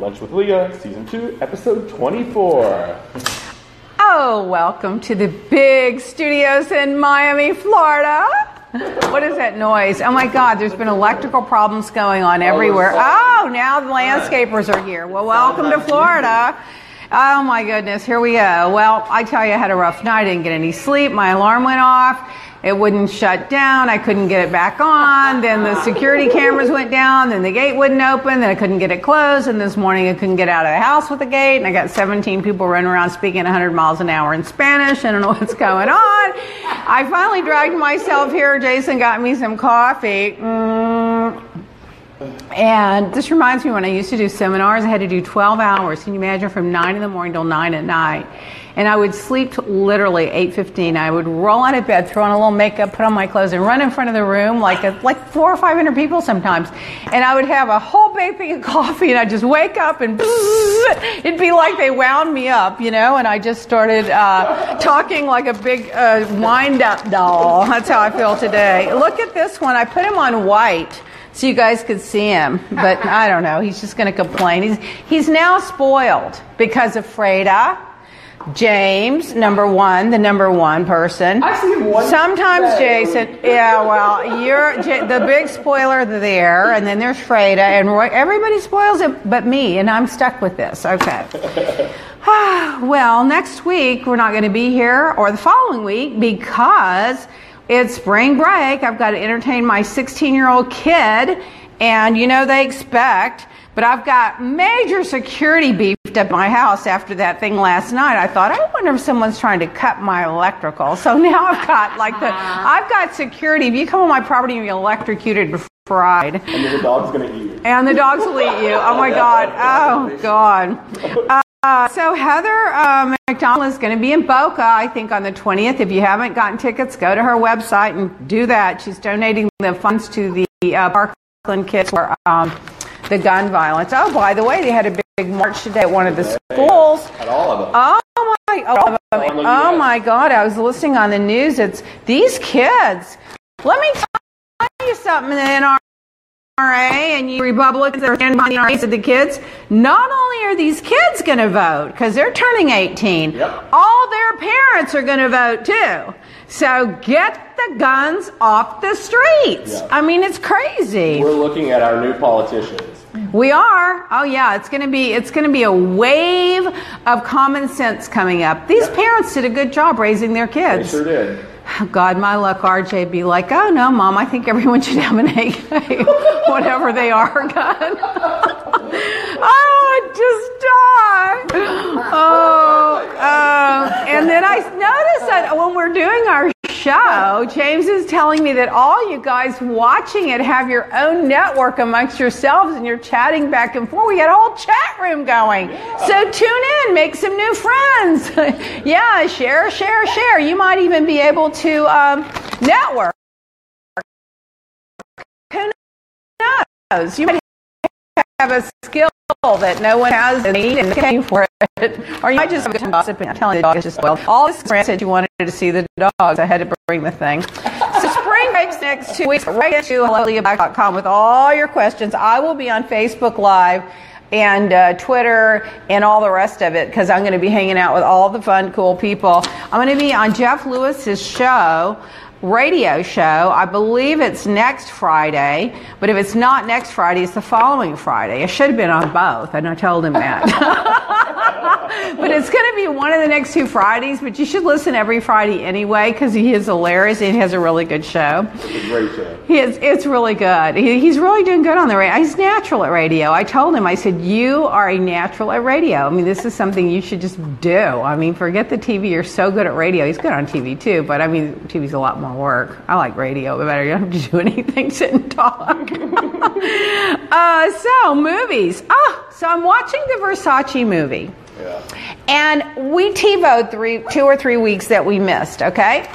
Lunch with Leah, Season 2, Episode 24. Oh, welcome to the big studios in Miami, Florida. What is that noise? Oh my God, there's been electrical problems going on everywhere. Oh, now the landscapers are here. Well, welcome to Florida. Oh my goodness, here we go. Well, I tell you, I had a rough night. I didn't get any sleep. My alarm went off. It wouldn't shut down. I couldn't get it back on. Then the security cameras went down. Then the gate wouldn't open. Then I couldn't get it closed. And this morning I couldn't get out of the house with the gate. And I got 17 people running around speaking 100 miles an hour in Spanish. I don't know what's going on. I finally dragged myself here. Jason got me some coffee. Mm. And this reminds me when I used to do seminars, I had to do 12 hours. Can you imagine from 9 in the morning till 9 at night? And I would sleep literally 8.15. I would roll out of bed, throw on a little makeup, put on my clothes, and run in front of the room like a, like four or 500 people sometimes. And I would have a whole big thing of coffee, and I'd just wake up and it'd be like they wound me up, you know, and I just started uh, talking like a big uh, wind-up doll. That's how I feel today. Look at this one. I put him on white so you guys could see him. But I don't know. He's just going to complain. He's he's now spoiled because of Freda. James, number one, the number one person. I see one Sometimes day. Jason. Yeah, well, you're J- the big spoiler there, and then there's Freda, and Roy, everybody spoils it, but me, and I'm stuck with this. Okay. well, next week we're not going to be here, or the following week, because it's spring break. I've got to entertain my 16 year old kid, and you know they expect. But I've got major security beefed up my house after that thing last night. I thought, I wonder if someone's trying to cut my electrical. So now I've got like the, uh-huh. I've got security. If you come on my property and you're electrocuted, you're fried. And then the dog's going to eat you. And the dogs will eat you. Oh my God. Oh God. Uh, Uh, so Heather um, McDonald is going to be in Boca, I think, on the 20th. If you haven't gotten tickets, go to her website and do that. She's donating the funds to the uh, Parkland kids for um, the gun violence. Oh, by the way, they had a big, big march today at one of the schools. At all of them. Oh my! Oh, oh my God! I was listening on the news. It's these kids. Let me tell you something. In our and you Republicans that are standing behind the NRA said the kids. Not only are these kids going to vote because they're turning 18, Yep. all their parents are going to vote too. So get the guns off the streets. Yeah. I mean, it's crazy. We're looking at our new politicians. We are. Oh yeah, it's going to be it's going to be a wave of common sense coming up. These Yeah. parents did a good job raising their kids. They sure did. God, my luck, RJ be like, oh no, mom, I think everyone should have an AK, whatever they are, gun. oh, just die. Oh, um, and then I noticed that when we're doing our show, James is telling me that all you guys watching it have your own network amongst yourselves and you're chatting back and forth. We got a whole chat room going. So tune in, make some new friends. yeah, share, share, share. You might even be able to um, network. Who knows? You might have a skill that no one has and need and paying for it. Or you might just have a time gossiping and telling the dog it's just well. All this friend said you wanted to see the dogs. I had to bring the thing. So spring breaks next two weeks. Right to helloleahback.com with all your questions. I will be on Facebook Live and uh, Twitter and all the rest of it because I'm going to be hanging out with all the fun, cool people. I'm going to be on Jeff Lewis's show radio show. I believe it's next Friday, but if it's not next Friday, it's the following Friday. I should have been on both, and I told him that. but it's going to be one of the next two Fridays, but you should listen every Friday anyway because he is hilarious and he has a really good show. It's a great show. He is, it's really good. He, he's really doing good on the radio. He's natural at radio. I told him, I said, You are a natural at radio. I mean, this is something you should just do. I mean, forget the TV. You're so good at radio. He's good on TV too, but I mean, TV's a lot more work. I like radio better. You don't have to do anything, sit and talk. Uh, so movies. Oh, so I'm watching the Versace movie. Yeah. And we TiVoed three, two or three weeks that we missed, okay?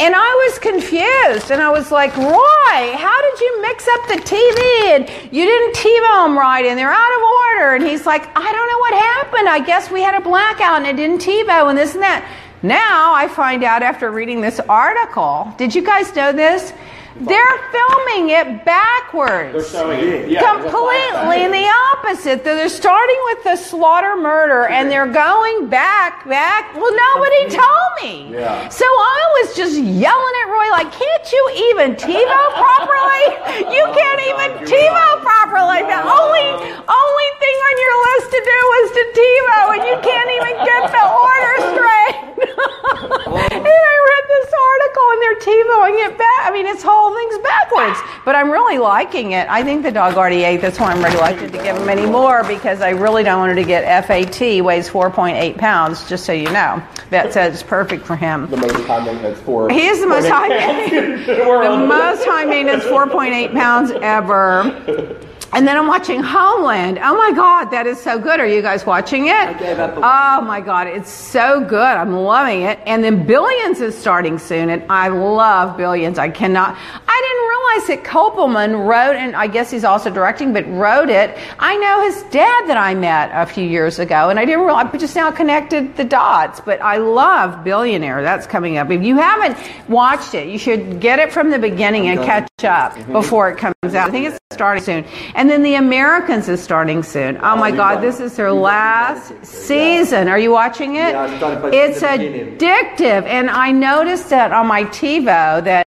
And I was confused, and I was like, Roy, how did you mix up the TV? And you didn't TiVo them right, and they're out of order. And he's like, I don't know what happened. I guess we had a blackout, and it didn't TiVo, and this and that. Now I find out after reading this article. Did you guys know this? They're filming it backwards They're showing it. Yeah, completely in the opposite. They're starting with the slaughter murder and they're going back, back. Well, nobody told me. Yeah. So I was just yelling at Roy, like, can't you even TiVo properly? You can't even TiVo properly. The only, only thing on your list to do was to TiVo and you can't even get the order straight. read this article and they're TiVoing it back. I mean, it's whole thing's backwards. But I'm really liking it. I think the dog already ate. That's why I'm reluctant to give him any more because I really don't want her to get FAT. Weighs 4.8 pounds. Just so you know, that says it's perfect for him. The most high maintenance for. He is the most high maintenance. the most high maintenance 4.8 pounds ever. And then I'm watching Homeland. Oh my God, that is so good. Are you guys watching it? I gave up Oh my God, it's so good. I'm loving it. And then Billions is starting soon, and I love Billions. I cannot. I didn't realize that Koppelman wrote, and I guess he's also directing, but wrote it. I know his dad that I met a few years ago, and I didn't realize. I just now connected the dots. But I love Billionaire. That's coming up. If you haven't watched it, you should get it from the beginning and catch up before it comes out. I think it's starting soon. And then The Americans is starting soon. Oh my God, this is their last season. Are you watching it? Yeah, I started by It's addictive. And I noticed that on my TiVo that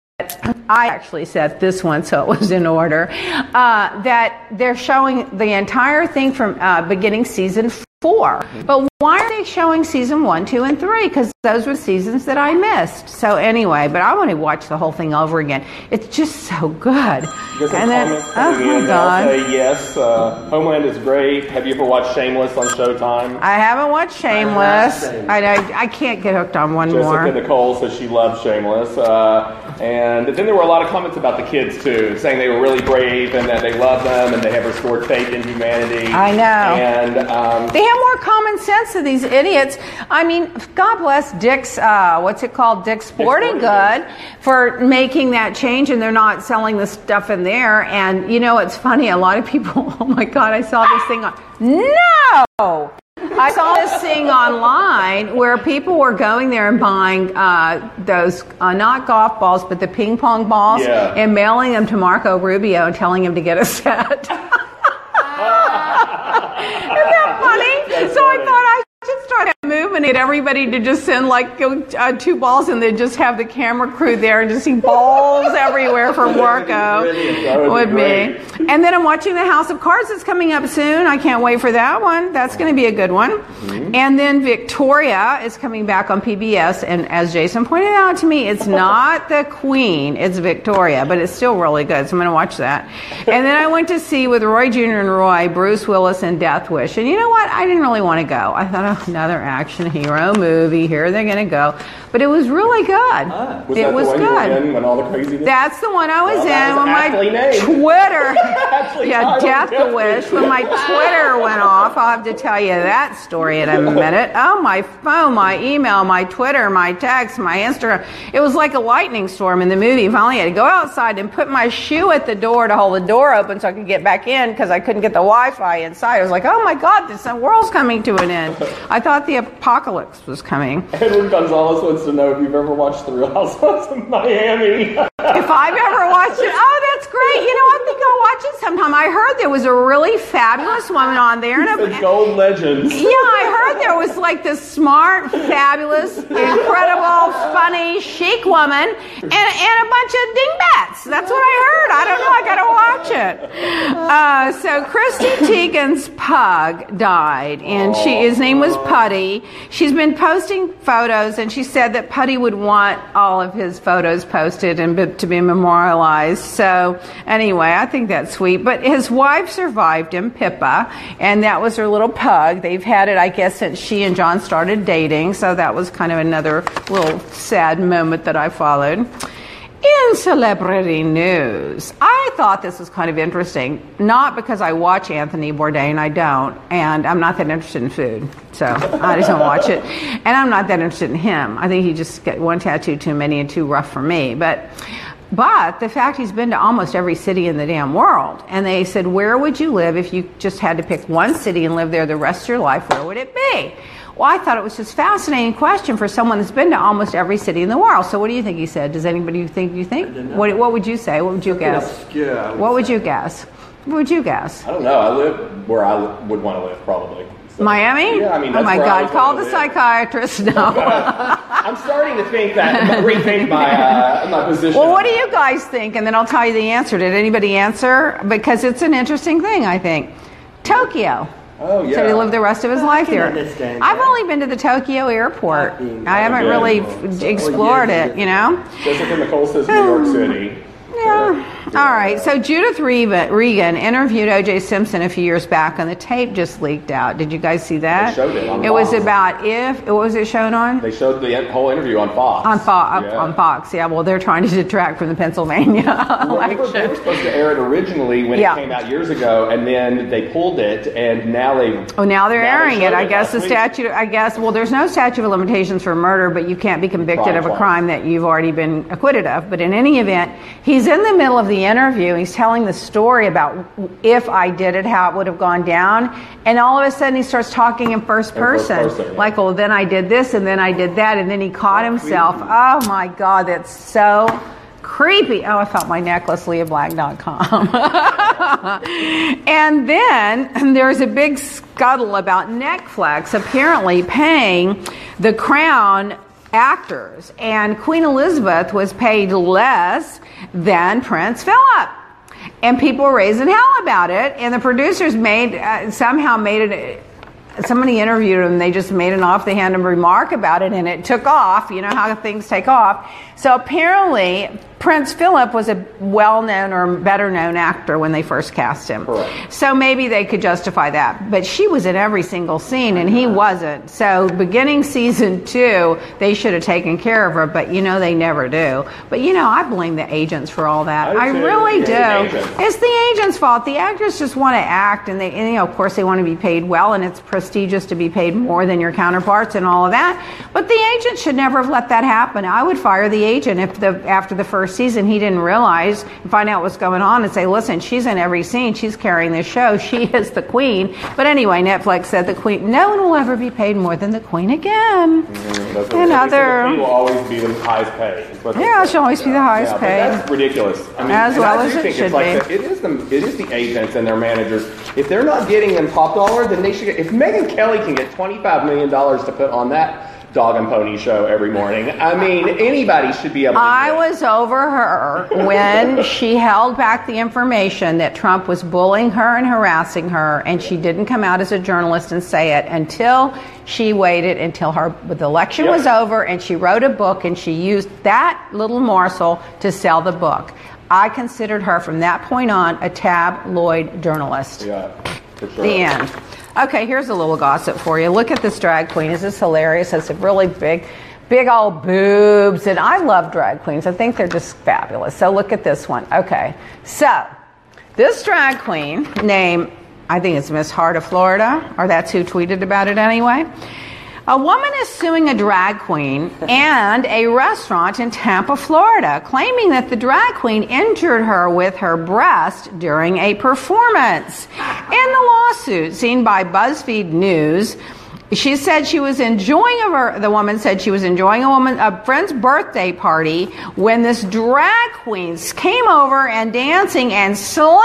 I actually set this one so it was in order. Uh, that they're showing the entire thing from uh, beginning season four. But why are they showing season one, two, and three? Because those were seasons that I missed. So anyway, but I want to watch the whole thing over again. It's just so good. And then, oh my God. say yes. Uh, Homeland is great. Have you ever watched Shameless on Showtime? I haven't watched Shameless. Shameless. I, I, I can't get hooked on one Jessica more. Jessica Nicole says she loves Shameless. Uh, and then there were a lot of comments about the kids too, saying they were really brave and that they love them and they have restored faith in humanity. I know. And um, They have more common sense than these idiots. I mean, God bless Dick's, uh, what's it called? Dick's Sporting Sporting Good for making that change and they're not selling the stuff in there. And, you know, it's funny. A lot of people, oh my God, I saw this thing on. No! I saw this thing online where people were going there and buying uh, those, uh, not golf balls, but the ping pong balls Yeah. and mailing them to Marco Rubio and telling him to get a set. Isn't that funny? That's so I thought I should start movement and everybody to just send like uh, two balls and then just have the camera crew there and just see balls everywhere for Marco That would be with me. And then I'm watching The House of Cards that's coming up soon. I can't wait for that one. That's going to be a good one. Mm-hmm. And then Victoria is coming back on PBS. And as Jason pointed out to me, it's not the Queen, it's Victoria, but it's still really good. So I'm going to watch that. And then I went to see with Roy Jr. and Roy, Bruce Willis and Death Wish. And you know what? I didn't really want to go. I thought, oh, another action hero movie. Here they're going to go. But it was really good. Ah, was it was good. you were in when all the craziness? That's the one I was Well, in when my. Twitter, yeah, death wish. Wish. When my Twitter went off, I'll have to tell you that story in a minute. Oh, my phone, my email, my Twitter, my text, my Instagram. It was like a lightning storm in the movie. Finally, I had to go outside and put my shoe at the door to hold the door open so I could get back in because I couldn't get the Wi-Fi inside. I was like, oh my God, this world's coming to an end. I thought the apocalypse was coming. Edward Gonzalez wants to know if you've ever watched The Real Housewives of Miami. If I've ever watched it, oh, that's great. You know, I think I'll watch it sometime. I heard there was a really fabulous woman on there. And the a, Gold Legends. yeah, I heard there was like this smart, fabulous, incredible, funny, chic woman and, and a bunch of dingbats. That's what I heard. I don't know. I got to watch it. Uh, so Chrissy Teigen's pug died, and she his name was Puddy. She's been posting photos, and she said that Puddy would want all of his photos posted and to be memorialized. So anyway, I think that's sweet. But his wife survived him, Pippa, and that was her little pug. They've had it, I guess, since she and John started dating. So that was kind of another little sad moment that I followed. In celebrity news, I thought this was kind of interesting, not because I watch Anthony Bourdain, I don't, and I'm not that interested in food, so I just don't watch it. And I'm not that interested in him. I think he just got one tattoo too many and too rough for me. But but the fact he's been to almost every city in the damn world. And they said, Where would you live if you just had to pick one city and live there the rest of your life? Where would it be? Well, I thought it was just fascinating question for someone that's been to almost every city in the world. So, what do you think he said? Does anybody think you think? What, what would you say? What would you guess? obscure, would what would you guess? What would you guess? I don't know. I live where I would want to live, probably. So- Miami? Yeah, I mean, oh my God! would Call the live. psychiatrist now. I'm starting to think that rethink my uh, my position. well, what do you guys think? And then I'll tell you the answer. Did anybody answer? Because it's an interesting thing. I think Tokyo. Oh yeah. So he lived the rest of his life can there. I've only been to the Tokyo airport. I haven't really Oh, explored it, you know? Jessica Nicole says New York City. Yeah. All right. So Judith Regan, interviewed O.J. Simpson a few years back, and the tape just leaked out. Did you guys see that? They showed it on It was about if. What was it shown on? They showed the whole interview on Fox. on Fox. Yeah. On Fox. Yeah. Well, they're trying to detract from the Pennsylvania Well, they, were, they were supposed to air it originally when Yeah. it came out years ago, and then they pulled it, and now they. Oh, now they're Now they airing it. I guess the week. statute. I guess. Well, there's no statute of limitations for murder, but you can't be convicted of a crime that you've already been acquitted of. But in any event, he's in the middle of the interview. He's telling the story about if I did it, how it would have gone down, and all of a sudden he starts talking in first In first person, person, yeah. like, "Well, then I did this, and then I did that," and then he caught himself. Oh my God, that's so creepy. Oh, I felt my necklace, leahblack.com. and then there's a big scuttle about Netflix apparently paying the crown actors, and Queen Elizabeth was paid less than Prince Philip. And people were raising hell about it, and the producers made uh, somehow made it somebody interviewed him they just made an off-the-hand remark about it and it took off. You know how things take off. So apparently prince philip was a well-known or better-known actor when they first cast him Correct. so maybe they could justify that but she was in every single scene and he wasn't so beginning season two they should have taken care of her but you know they never do but you know i blame the agents for all that I i really do the it's the agent's fault. The actors just want to act, and they, and, you know, of course, they want to be paid well, and it's prestigious to be paid more than your counterparts and all of that. But the agent should never have let that happen. I would fire the agent if the after the first season he didn't realize and find out what's going on and say, listen, she's in every scene, she's carrying this show, she is the queen. But anyway, Netflix said the queen, no one will ever be paid more than the queen again. Mm-hmm. What And they The queen will always be the highest paid. is what they Yeah, she'll always be the highest Yeah, paid. That's ridiculous. I mean, As well I as it think should it's like be. the- it is the it is the agents and their managers. If they're not getting them top dollar, then they should. Get, if Megyn Kelly can get twenty five million dollars to put on that dog and pony show every morning, I mean, anybody should be able. to I was over her when she held back the information that Trump was bullying her and harassing her, and she didn't come out as a journalist and say it until she waited until her the election Yep. was over, and she wrote a book and she used that little morsel to sell the book. I considered her from that point on a tabloid journalist. Yeah, for sure. The end. Okay, here's a little gossip for you. Look at this drag queen. Is this hilarious? It's a really big, big old boobs. And I love drag queens. I think they're just fabulous. So look at this one. Okay. So this drag queen named, I think it's Miss Heart of Florida, or that's who tweeted about it anyway. A woman is suing a drag queen and a restaurant in Tampa, Florida, claiming that the drag queen injured her with her breast during a performance. In the lawsuit seen by BuzzFeed News, she said she was enjoying a the woman said she was enjoying a woman a friend's birthday party when this drag queen came over and dancing and slammed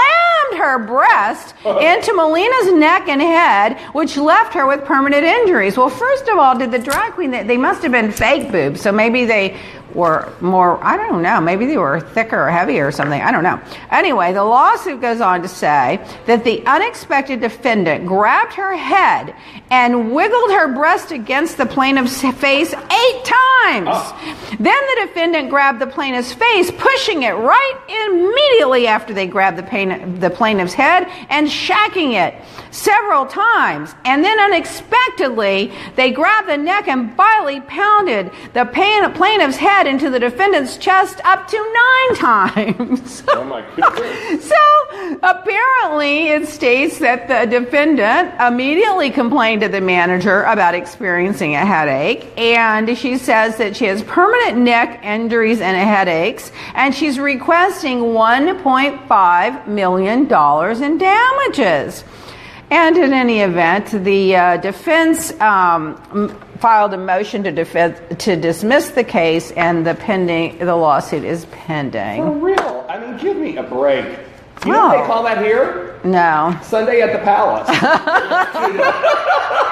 her breast into Melina's neck and head, which left her with permanent injuries. Well, first of all, did the drag queen they, they must have been fake boobs, so maybe they were more I don't know, maybe they were thicker or heavier or something. I don't know. Anyway, the lawsuit goes on to say that the unexpected defendant grabbed her head and wiggled her breast against the plaintiff's face eight times. Ah. Then the defendant grabbed the plaintiff's face, pushing it right immediately after they grabbed the, pain, the plaintiff's head and shacking it several times. And then unexpectedly, they grabbed the neck and violently pounded the pain, plaintiff's head head into the defendant's chest up to nine times. Oh my goodness. So apparently, it states that the defendant immediately complained to the manager about experiencing a headache, and she says that she has permanent neck injuries and headaches, and she's requesting $1.5 million in damages. And in any event, the uh, defense um, filed a motion to, defe- to dismiss the case, and the pending the lawsuit is pending. For real. I mean, give me a break. You know what they call that here? No. Sunday at the Palace.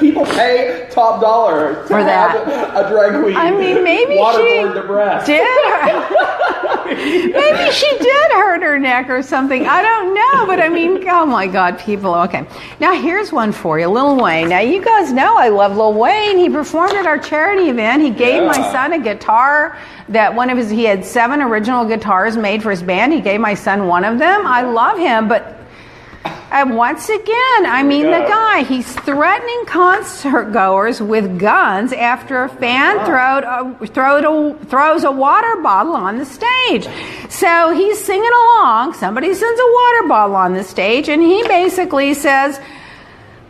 People pay top dollar For that. a drag queen. I mean, maybe she the breast. did. maybe she did hurt her neck or something. I don't know, but I mean, oh my God, people. Okay, now here's one for you, Lil Wayne. Now you guys know I love Lil Wayne. He performed at our charity event. He gave my son a guitar that one of his. He had seven original guitars made for his band. He gave my son one of them. I love him, but. And once again, I mean, the guy, he's threatening concert goers with guns after a fan throwed a, throwed a, throws a water bottle on the stage. So he's singing along. Somebody sends a water bottle on the stage, and he basically says,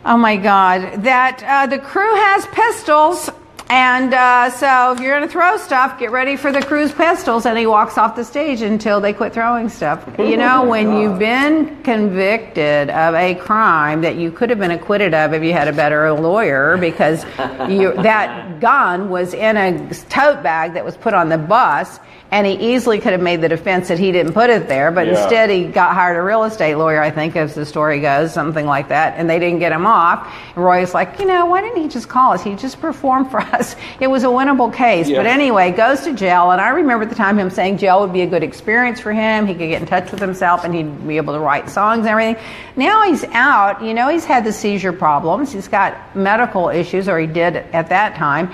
Oh my God, that uh, the crew has pistols. And uh, so if you're going to throw stuff, get ready for the crew's pistols. And he walks off the stage until they quit throwing stuff. You know, when you've been convicted of a crime that you could have been acquitted of if you had a better lawyer because you, that gun was in a tote bag that was put on the bus. And he easily could have made the defense that he didn't put it there, but Yeah. instead he got hired a real estate lawyer, I think, as the story goes, something like that, and they didn't get him off. And Roy's like, you know, why didn't he just call us? He just performed for us. It was a winnable case. But anyway, goes to jail, and I remember at the time him saying jail would be a good experience for him. He could get in touch with himself, and he'd be able to write songs and everything. Now he's out. You know, he's had the seizure problems. He's got medical issues, or he did at that time.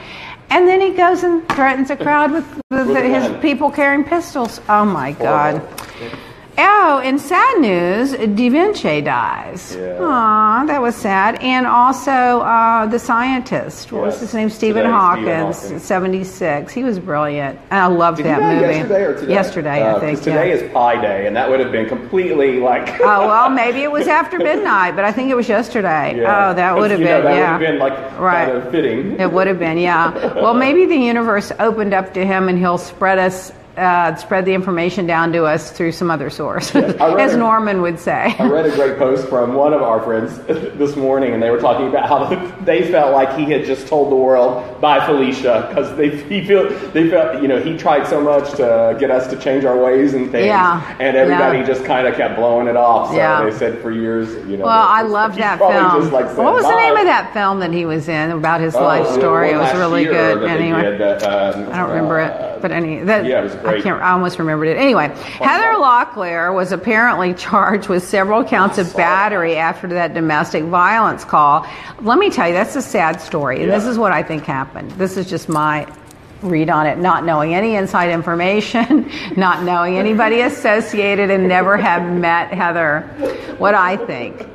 And then he goes and threatens a crowd with, with his people carrying pistols. Oh my God. Oh, in sad news, Da Vinci dies. Yeah. Aw, that was sad. And also uh, the scientist, what was Yes. his name? Stephen Today, Hawkins, Stephen Hawkins. 76. He was brilliant. And I loved Did that you die movie. yesterday or today? Yesterday, Uh, I 'cause think. Today yeah. is Pi Day, and that would have been completely like. Oh well, maybe it was after midnight, but I think it was yesterday. Yeah. Oh, that would have You been know, that yeah. would have been like Right. kind of fitting. It would have been, yeah. Well, maybe the universe opened up to him, and he'll spread us, uh, spread the information down to us through some other source, as it. Norman would say. I read a great post from one of our friends this morning, and they were talking about how they felt like he had just told the world, "Bye, Felicia," because they he feel they felt you know he tried so much to get us to change our ways and things, Yeah. and everybody Yeah. just kind of kept blowing it off. So Yeah. they said for years, you know. Well, I loved that film. Like said, what was the name of that film that he was in about his Oh, life story? It was really good. Anyway. that, um, I don't remember uh, it, but any that yeah, it was I can't. I almost remembered it. Anyway, Heather Locklear was apparently charged with several counts of battery after that domestic violence call. Let me tell you, that's a sad story, and this is what I think happened. This is just my read on it, not knowing any inside information, not knowing anybody associated, and never have met Heather. What I think.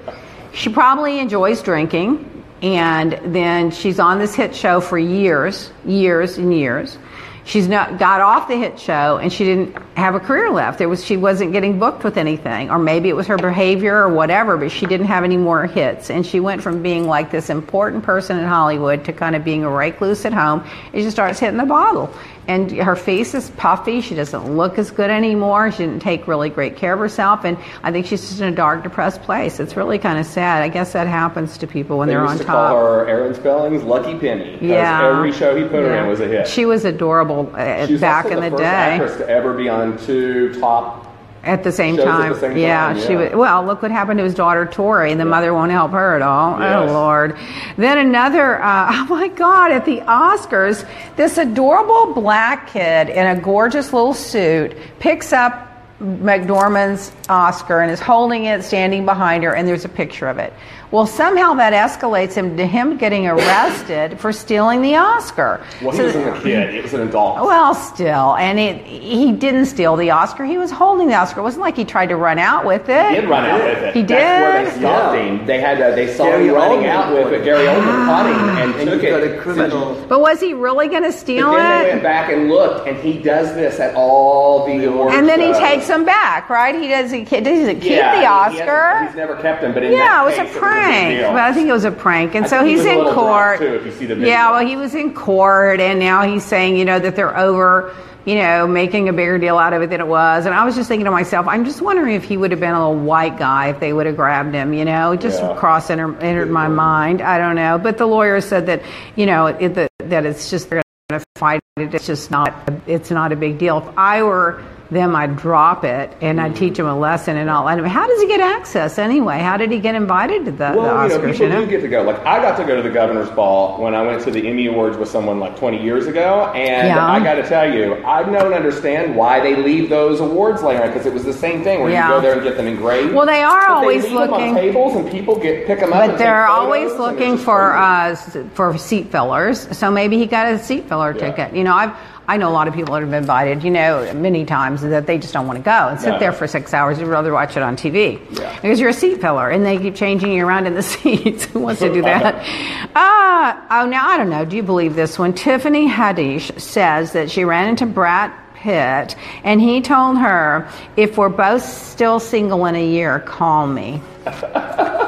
She probably enjoys drinking, and then she's on this hit show for years, years and years. She's not got off the hit show, and she didn't have a career left. There was she wasn't getting booked with anything, or maybe it was her behavior or whatever. But she didn't have any more hits, and she went from being like this important person in Hollywood to kind of being a recluse at home. And she starts hitting the bottle, and her face is puffy. She doesn't look as good anymore. She didn't take really great care of herself, and I think she's just in a dark, depressed place. It's really kind of sad. I guess that happens to people when They are used on to top. call her Aaron Spelling's Lucky Penny. Yeah. Every show he put her in was a hit. She was adorable uh, back in the, first day. actress to ever be on two top. At the same Shows at time, the same yeah, time, she was. Well, look what happened to his daughter Tori. and The mother won't help her at all. Yes. Oh Lord! Then another. Uh, oh my God! At the Oscars, this adorable black kid in a gorgeous little suit picks up McDormand's Oscar and is holding it, standing behind her, and there's a picture of it. Well, somehow that escalates him to him getting arrested for stealing the Oscar. Well, he So- wasn't a kid. he was an adult. well, still, and it, he didn't steal the Oscar. He was holding the Oscar. It wasn't like he tried to run out with it. He did run out with it. He That's where they stopped Yeah. him. They had uh, they saw Gary him running Oldman out with it. Gary Oldman caught him and, And took it. a criminal. But was he really going to steal But then they it? went back and looked, and he does this at all the awards. And then he shows. takes them back, right? He doesn't, he doesn't keep Yeah, the he Oscar. he's never kept them, but in Yeah, that it was case, a big prank. but I think it was a prank, and I so he he's in court. too, if you see the. Yeah, well, he was in court, and now he's saying, you know, that they're over, you know, making a bigger deal out of it than it was. And I was just thinking to myself, I'm just wondering if he would have been a little white guy if they would have grabbed him. You know, just Yeah. cross enter, entered my mind. I don't know, but the lawyer said that, you know, it, that, that it's just they're going to fight it. It's just not. It's not a big deal. If I were them, I'd drop it and I'd teach him a lesson and all. And how does he get access anyway? How did he get invited to the, the Well, you know, Oscars? people you know? do get to go. Like, I got to go to the governor's ball when I went to the Emmy Awards with someone like 20 years ago, and Yeah. I got to tell you, I don't understand why they leave those awards later because it was the same thing where Yeah. you go there and get them engraved. Well, they are always they looking- on tables, and people get pick them up. But and they're always photos, and it's looking for uh, for seat fillers. So maybe he got a seat filler Yeah. ticket. You know, I've I know a lot of people that have been invited. You know, many times that they just don't want to go and sit there for six hours. You'd rather watch it on TV Yeah. because you're a seat filler, and they keep changing you around in the seats. Who wants to do that? Ah, oh, now I don't know. Do you believe this one? Tiffany Haddish says that she ran into Brad Pitt, and he told her, "If we're both still single in a year, call me."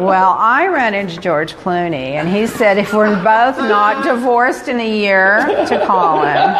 Well, I ran into George Clooney, and he said if we're both not divorced in a year, to call him.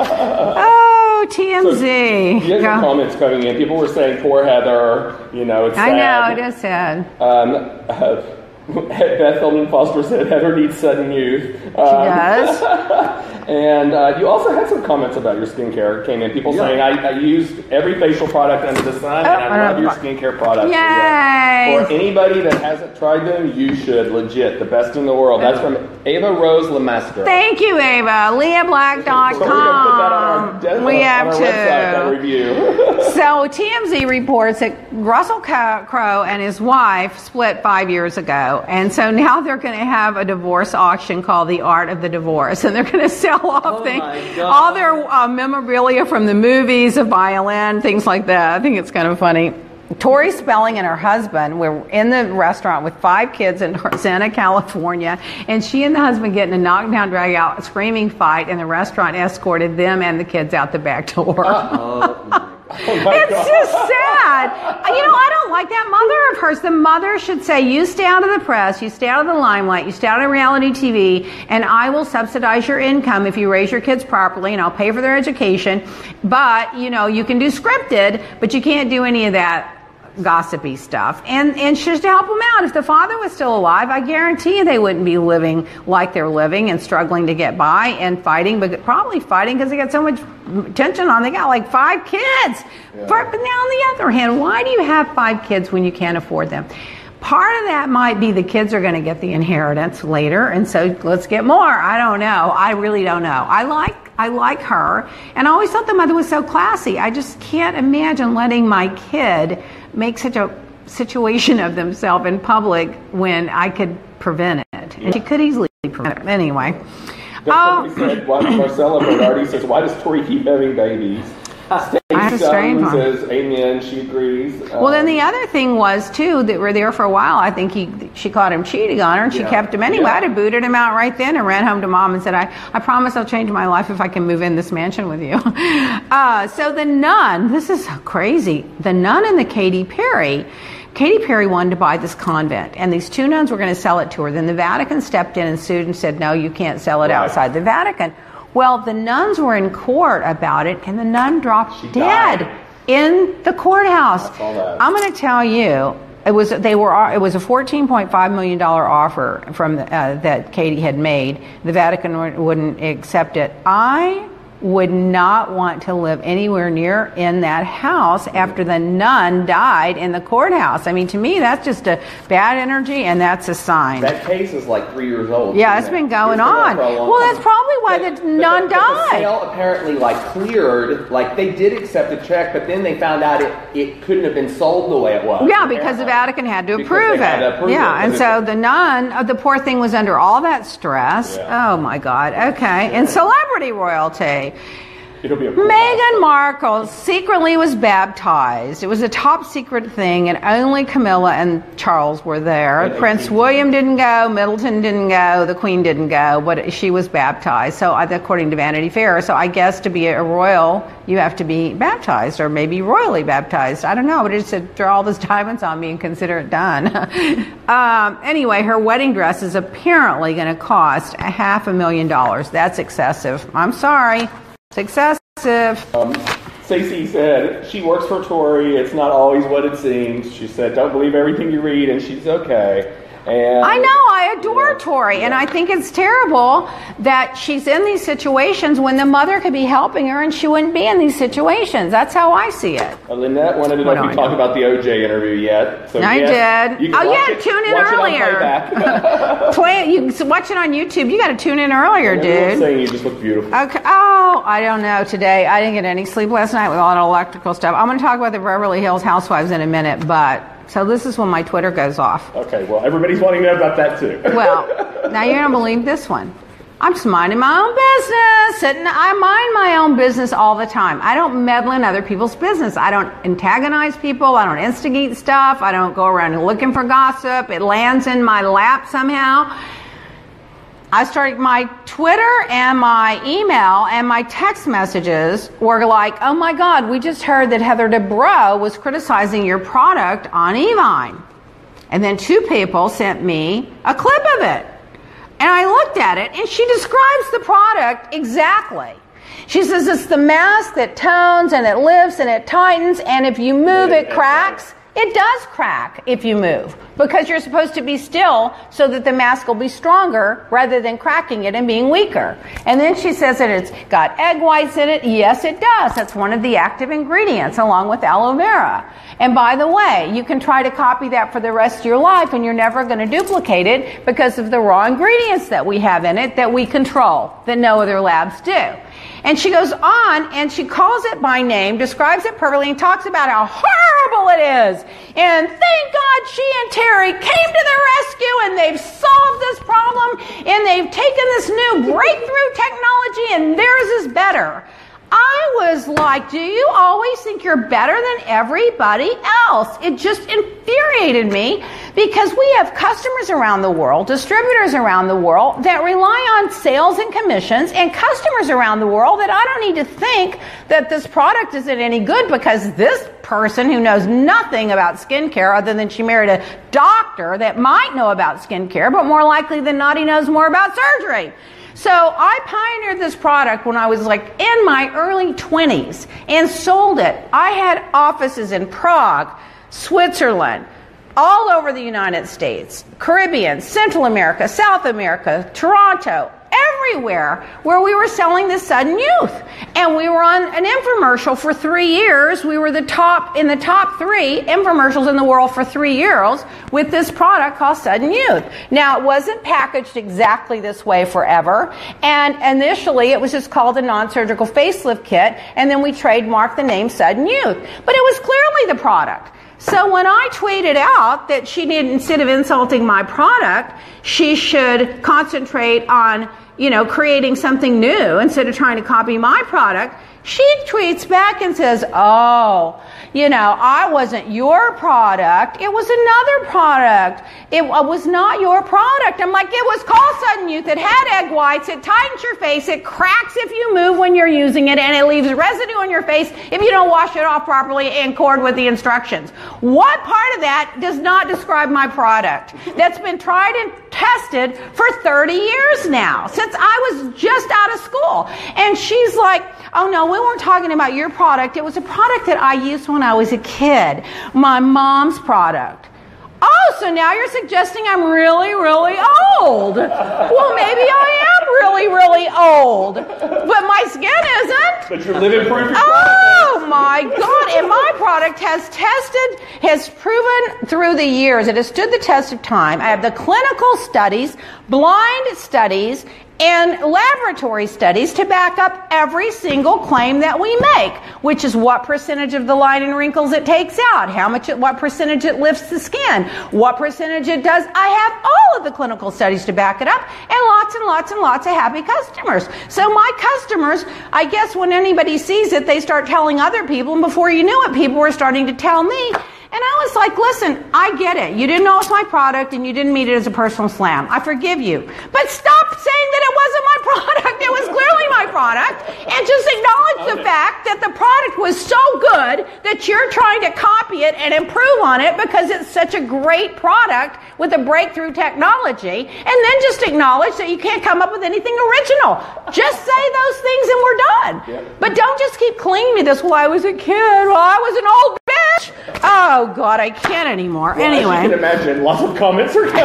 Oh, TMZ. Go. comments coming in. People were saying, "Poor Heather." You know, it's sad. I know, it is sad. Um, uh, Beth Hillman Foster said Heather needs sudden youth. She Um, does. And uh, you also had some comments about your skincare. Came in people Yeah. saying I, I used every facial product under the sun, and Oh, I I love your skincare products. Yay. For anybody that hasn't tried them, you should. Legit, the best in the world. That's from Ava Rose Lemester. Thank you, Ava. So we're gonna put that on our, LeahBlack.com. de- We on have our website, that to. review. So TMZ reports that Russell Crowe and his wife split five years ago, and so now they're going to have a divorce auction called the Art of the Divorce, and they're going to sell off Oh things, all their uh, memorabilia from the movies, a violin, things like that. I think it's kind of funny. Tori Spelling and her husband were in the restaurant with five kids in Santa, California, and she and the husband get in a knockdown, drag out, screaming fight, and the restaurant escorted them and the kids out the back door. Oh It's God. just sad. You know, I don't like that mother of hers. The mother should say, You stay out of the press, you stay out of the limelight, you stay out of reality TV, and I will subsidize your income if you raise your kids properly, and I'll pay for their education. But, you know, you can do scripted, but you can't do any of that gossipy stuff. And and just to help them out. If the father was still alive i guarantee you they wouldn't be living like they're living and struggling to get by and fighting but probably fighting because they got so much attention on. They got like five kids. But now on the other hand why do you have five kids when you can't afford them? Part of that might be the kids are going to get the inheritance later and so let's get more. I don't know. I really don't know. I like I like her, and I always thought the mother was so classy. I just can't imagine letting my kid make such a situation of themselves in public when I could prevent it. And she could easily prevent it. Anyway. But Oh, um, said, why, Marcella Bernardi says, why does Tori keep having babies? Uh, Have a strange one. says, amen, she agrees. well, then Um, the other thing was too that we're there for a while. I think he, she caught him cheating on her, and she Yeah. kept him anyway. Yeah. I'd have booted him out right then and ran home to mom and said, "I, I promise I'll change my life if I can move in this mansion with you." Uh, so the nun, this is crazy. The nun and the Katy Perry. Katy Perry wanted to buy this convent, and these two nuns were going to sell it to her. Then the Vatican stepped in and sued and said, "No, you can't sell it Right. outside the Vatican." Well, the nuns were in court about it, and the nun dropped She dead died. in the courthouse. I saw that. I'm going to tell you, it was they were it was a 14.5 million dollar offer from the, uh, that Katy had made. The Vatican wouldn't accept it. I would not want to live anywhere near in that house after the nun died in the courthouse. I mean, to me, that's just a bad energy, and that's a sign. That case is like three years old. Yeah, it's been going on. Well, that's probably why the nun but the died. sale apparently like cleared, like they did accept a check, but then they found out it, it couldn't have been sold the way it was. Yeah, because the Vatican had to approve had it. to approve yeah, it, and so the nun, uh, the poor thing was under all that stress. Yeah. Oh my God. Okay, and celebrity royalty. Okay. It'll be a cool Meghan Markle secretly was baptized. It was a top secret thing, and only Camilla and Charles were there. And Prince 18. William didn't go, Middleton didn't go, the Queen didn't go, but she was baptized. So, according to Vanity Fair, so I guess to be a royal, you have to be baptized, or maybe royally baptized. I don't know, but it just said draw all those diamonds on me and consider it done. um, anyway, her wedding dress is apparently going to cost a half a million dollars. That's excessive. I'm sorry. It's excessive. Um, Stacey said she works for Tori. It's not always what it seems. She said, "Don't believe everything you read," and she's okay. And I know, I adore Yeah. Tori, and I think it's terrible that she's in these situations when the mother could be helping her and she wouldn't be in these situations. That's how I see it. Uh, Lynette wanted to know if I talked about the OJ interview yet. So I yes, did. you Oh, yeah, it- tune in earlier. It. Play, you can watch it on YouTube. You got to tune in earlier, dude. saying you just look beautiful. Okay. Oh, I don't know. Today, I didn't get any sleep last night with all that electrical stuff. I'm going to talk about the Beverly Hills Housewives in a minute, but so this is when my Twitter goes off. Okay, well, everybody's wanting to know about that too. Well, now you're gonna believe this one. I'm just minding my own business. Sitting, I mind my own business all the time. I don't meddle in other people's business. I don't antagonize people. I don't instigate stuff. I don't go around looking for gossip. It lands in my lap somehow. I started my Twitter and my email and my text messages were like, oh my God, we just heard that Heather Dubrow was criticizing your product on Evine. And then two people sent me a clip of it. And I looked at it and she describes the product exactly. She says it's the mask that tones and it lifts and it tightens, and if you move, it cracks. It does crack if you move because you're supposed to be still so that the mask will be stronger rather than cracking it and being weaker. And then she says that it's got egg whites in it. Yes, it does. That's one of the active ingredients along with aloe vera. And by the way, you can try to copy that for the rest of your life and you're never going to duplicate it because of the raw ingredients that we have in it that we control that no other labs do. And she goes on and she calls it by name, describes it perfectly, and talks about how horrible it is. And thank God she and Terry came to the rescue and they've solved this problem and they've taken this new breakthrough technology and theirs is better. I was like, do you always think you're better than everybody else? It just infuriated me because we have customers around the world, distributors around the world that rely on sales and commissions, and customers around the world that I don't need to think that this product isn't any good because this person who knows nothing about skincare other than she married a doctor that might know about skincare, but more likely than not, he knows more about surgery. So I pioneered this product when I was like in my early 20s and sold it. I had offices in Prague, Switzerland, all over the United States, Caribbean, Central America, South America, Toronto, everywhere where we were selling the sudden youth. And we were on an infomercial for three years. We were the top in the top three infomercials in the world for three years with this product called Sudden Youth. Now it wasn't packaged exactly this way forever. And initially it was just called a non-surgical facelift kit. And then we trademarked the name Sudden Youth. But it was clearly the product. So when I tweeted out that she needed, instead of insulting my product, she should concentrate on, you know, creating something new instead of trying to copy my product, she tweets back and says, Oh, you know, I wasn't your product. It was another product. It was not your product. I'm like, it was called Sudden Youth. It had egg whites. It tightens your face. It cracks if you move when you're using it, and it leaves residue on your face if you don't wash it off properly in accord with the instructions. What part of that does not describe my product? That's been tried and tested for 30 years now, since I was just out of school. And she's like, oh no, we weren't talking about your product. It was a product that I used when I was a kid. My mom's product. Oh, so now you're suggesting I'm really, really old. Well, maybe I am really, really old, but my skin isn't. But you're living proof. Your Oh my God! And my product has tested, has proven through the years, it has stood the test of time. I have the clinical studies, blind studies, and laboratory studies to back up every single claim that we make, which is what percentage of the line and wrinkles it takes out, how much, it, what percentage it lifts the skin, what percentage it does. I have all of the clinical studies to back it up, and lots and lots and lots of happy customers. So my customers, I guess when anybody sees it, they start telling other people, and before you knew it, people were starting to tell me. And I was like, listen, I get it. You didn't know it's my product and you didn't meet it as a personal slam. I forgive you. But stop saying that it wasn't my product. It was clearly my product. And just acknowledge the fact that the product was so good that you're trying to copy it and improve on it because it's such a great product with a breakthrough technology. And then just acknowledge that you can't come up with anything original. Just say those things and we're done. But don't just keep clinging to this, well, I was a kid, well, I was an old bitch. Oh, God, I can't anymore. Well, As you can anyway. imagine, lots of comments are coming.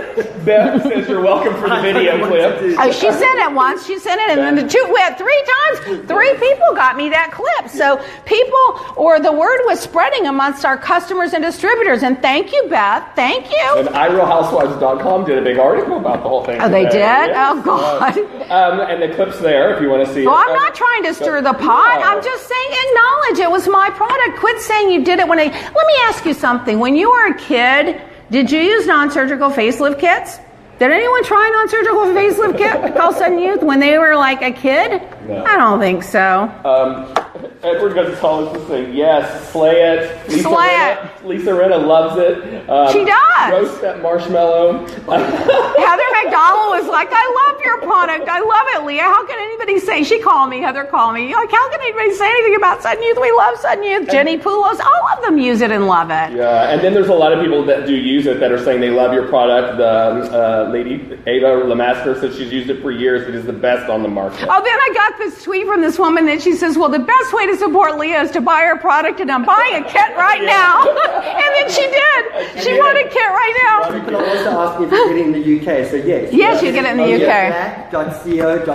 Beth says you're welcome for the video clip. Oh, she sent it once. She sent it, and then the two, we had three times. Three people got me that clip. So people, or the word was spreading amongst our customers and distributors. And thank you, Beth. Thank you. And iRealHousewives.com did a big article about the whole thing. Oh, they today. did? Oh, God. Um, and the clip's there if you want to see Well, it. I'm not trying to stir the pot. I'm just saying, acknowledge it was my product. Quit saying you did it when I. Let me ask you something. When you were a kid, did you use non surgical facelift kits? Did anyone try a non surgical facelift kit called Sudden Youth when they were like a kid? No. I don't think so. Um, Edward Gonzalez is saying, yes, slay it. Lisa Slay Rinna, Lisa Rinna loves it. Um, She does. Roast that marshmallow. Heather McDonald was like, I love your product. I love it, Leah. How can anybody say? She called me. Heather called me. Like, how can anybody say anything about Sudden Youth? We love Sudden Youth. Jenny Poulos, all of them use it and love it. Yeah, and then there's a lot of people that do use it that are saying they love your product. The uh, lady Ava Lamaster says she's used it for years. It is the best on the market. Oh, then I got this tweet from this woman that she says, Well, the best way to support Leah is to buy her product, and I'm buying a kit right now. and then she did. She bought a kit right now. You can also ask if you get it in the UK, so yes. Yes, you get it in the UK.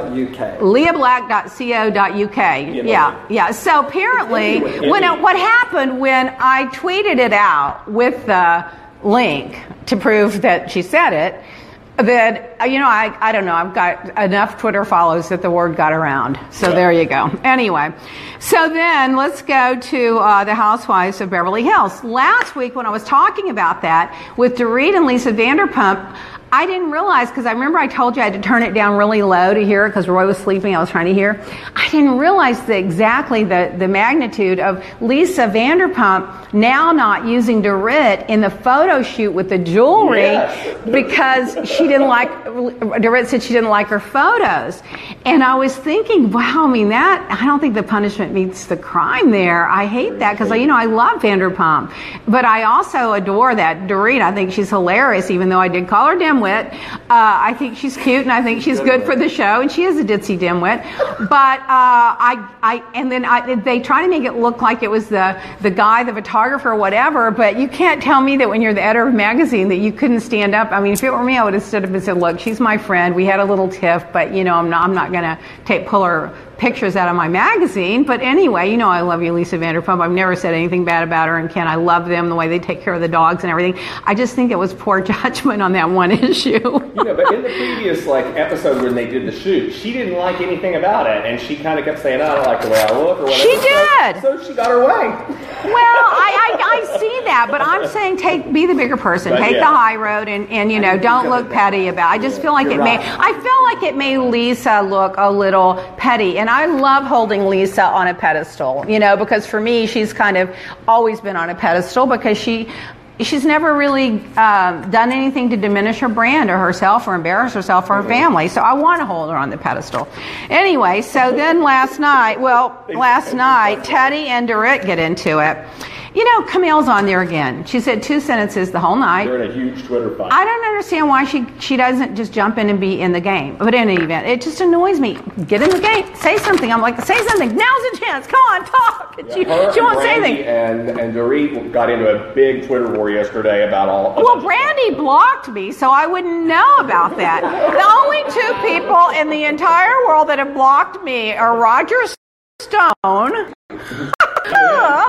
UK. leahblack.co.uk. Yeah, yeah. So apparently, when it, what happened when I tweeted it out with the link to prove that she said it, that uh, you know, I, I don't know. I've got enough Twitter follows that the word got around. So there you go. Anyway, so then let's go to uh, the Housewives of Beverly Hills. Last week, when I was talking about that with Dorit and Lisa Vanderpump, I didn't realize because I remember I told you I had to turn it down really low to hear it because Roy was sleeping. I was trying to hear. I didn't realize the, exactly the, the magnitude of Lisa Vanderpump now not using Dorit in the photo shoot with the jewelry Yes. because she didn't like. Dorit said she didn't like her photos, and I was thinking, wow. I mean that I don't think the punishment meets the crime there. I hate that because you know I love Vanderpump, but I also adore that Dorit. I think she's hilarious, even though I did call her dimwit. Uh, I think she's cute, and I think she's good for the show, and she is a ditzy dimwit. But uh, I, I, and then I, they try to make it look like it was the the guy, the photographer, whatever. But you can't tell me that when you're the editor of a magazine that you couldn't stand up. I mean, if it were me, I would have stood up and said, "Look, she's my friend. We had a little tiff, but you know, I'm not, I'm not going to take pull her." Pictures out of my magazine. But anyway, you know I love you, Lisa Vanderpump. I've never said anything bad about her and Ken. I love them, the way they take care of the dogs and everything. I just think it was poor judgment on that one issue. You know, but in the previous like episode when they did the shoot, she didn't like anything about it, and she kind of kept saying, "I don't like the way I look," or whatever. She did. So, she got her way. well, I, I, I see that, but I'm saying take be the bigger person, But take yeah. the high road, and, and you know don't look petty about. it. I just feel like it You're may. right. I feel like it made Lisa look a little petty, and I love holding Lisa on a pedestal. You know, because for me, she's kind of always been on a pedestal because she. She's never really um, done anything to diminish her brand or herself or embarrass herself or her family. So I want to hold her on the pedestal. Anyway, so then last night, well, last night, Teddi and Dorit get into it. You know, Camille's on there again. She said two sentences the whole night. They're in a huge Twitter fight. I don't understand why she she doesn't just jump in and be in the game. But in any event, it just annoys me. Get in the game, say something. I'm like, say something. Now's a chance. Come on, talk. And she, she won't say anything. And and Dorit got into a big Twitter war yesterday about all. Well, Brandi blocked me, so I wouldn't know about that. The only two people in the entire world that have blocked me are Roger Stone.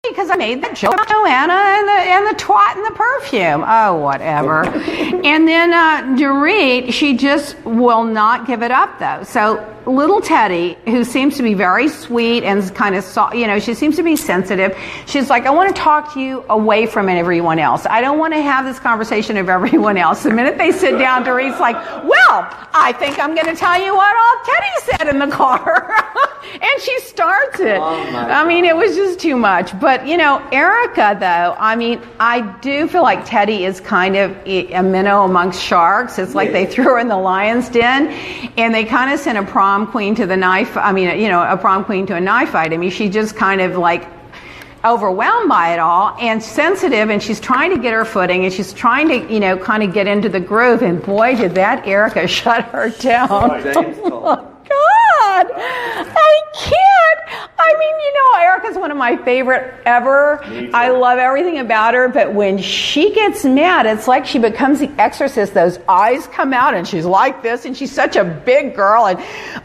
because I made the joke about Joanna and the, and the twat and the perfume. Oh, whatever. and then uh, Dorit, she just will not give it up, though. So little Teddi, who seems to be very sweet and kind of, so, you know, she seems to be sensitive. She's like, I want to talk to you away from everyone else. I don't want to have this conversation of everyone else. The minute they sit down, Dorit's like, well, I think I'm going to tell you what all Teddi said in the car. and she starts it. Oh I mean, it was just too much. But, you know, Erika, though, I mean, I do feel like Teddi is kind of a minnow amongst sharks. It's like they threw her in the lion's den and they kind of sent a prom queen to the knife. I mean, you know, a prom queen to a knife fight. I mean, she just kind of like overwhelmed by it all and sensitive and she's trying to get her footing and she's trying to you know kind of get into the groove and boy did that erika shut her down. God. I can't. I mean you know erika's one of my favorite ever. I love everything about her but when she gets mad it's like she becomes the exorcist. Those eyes come out and she's like this and she's such a big girl. And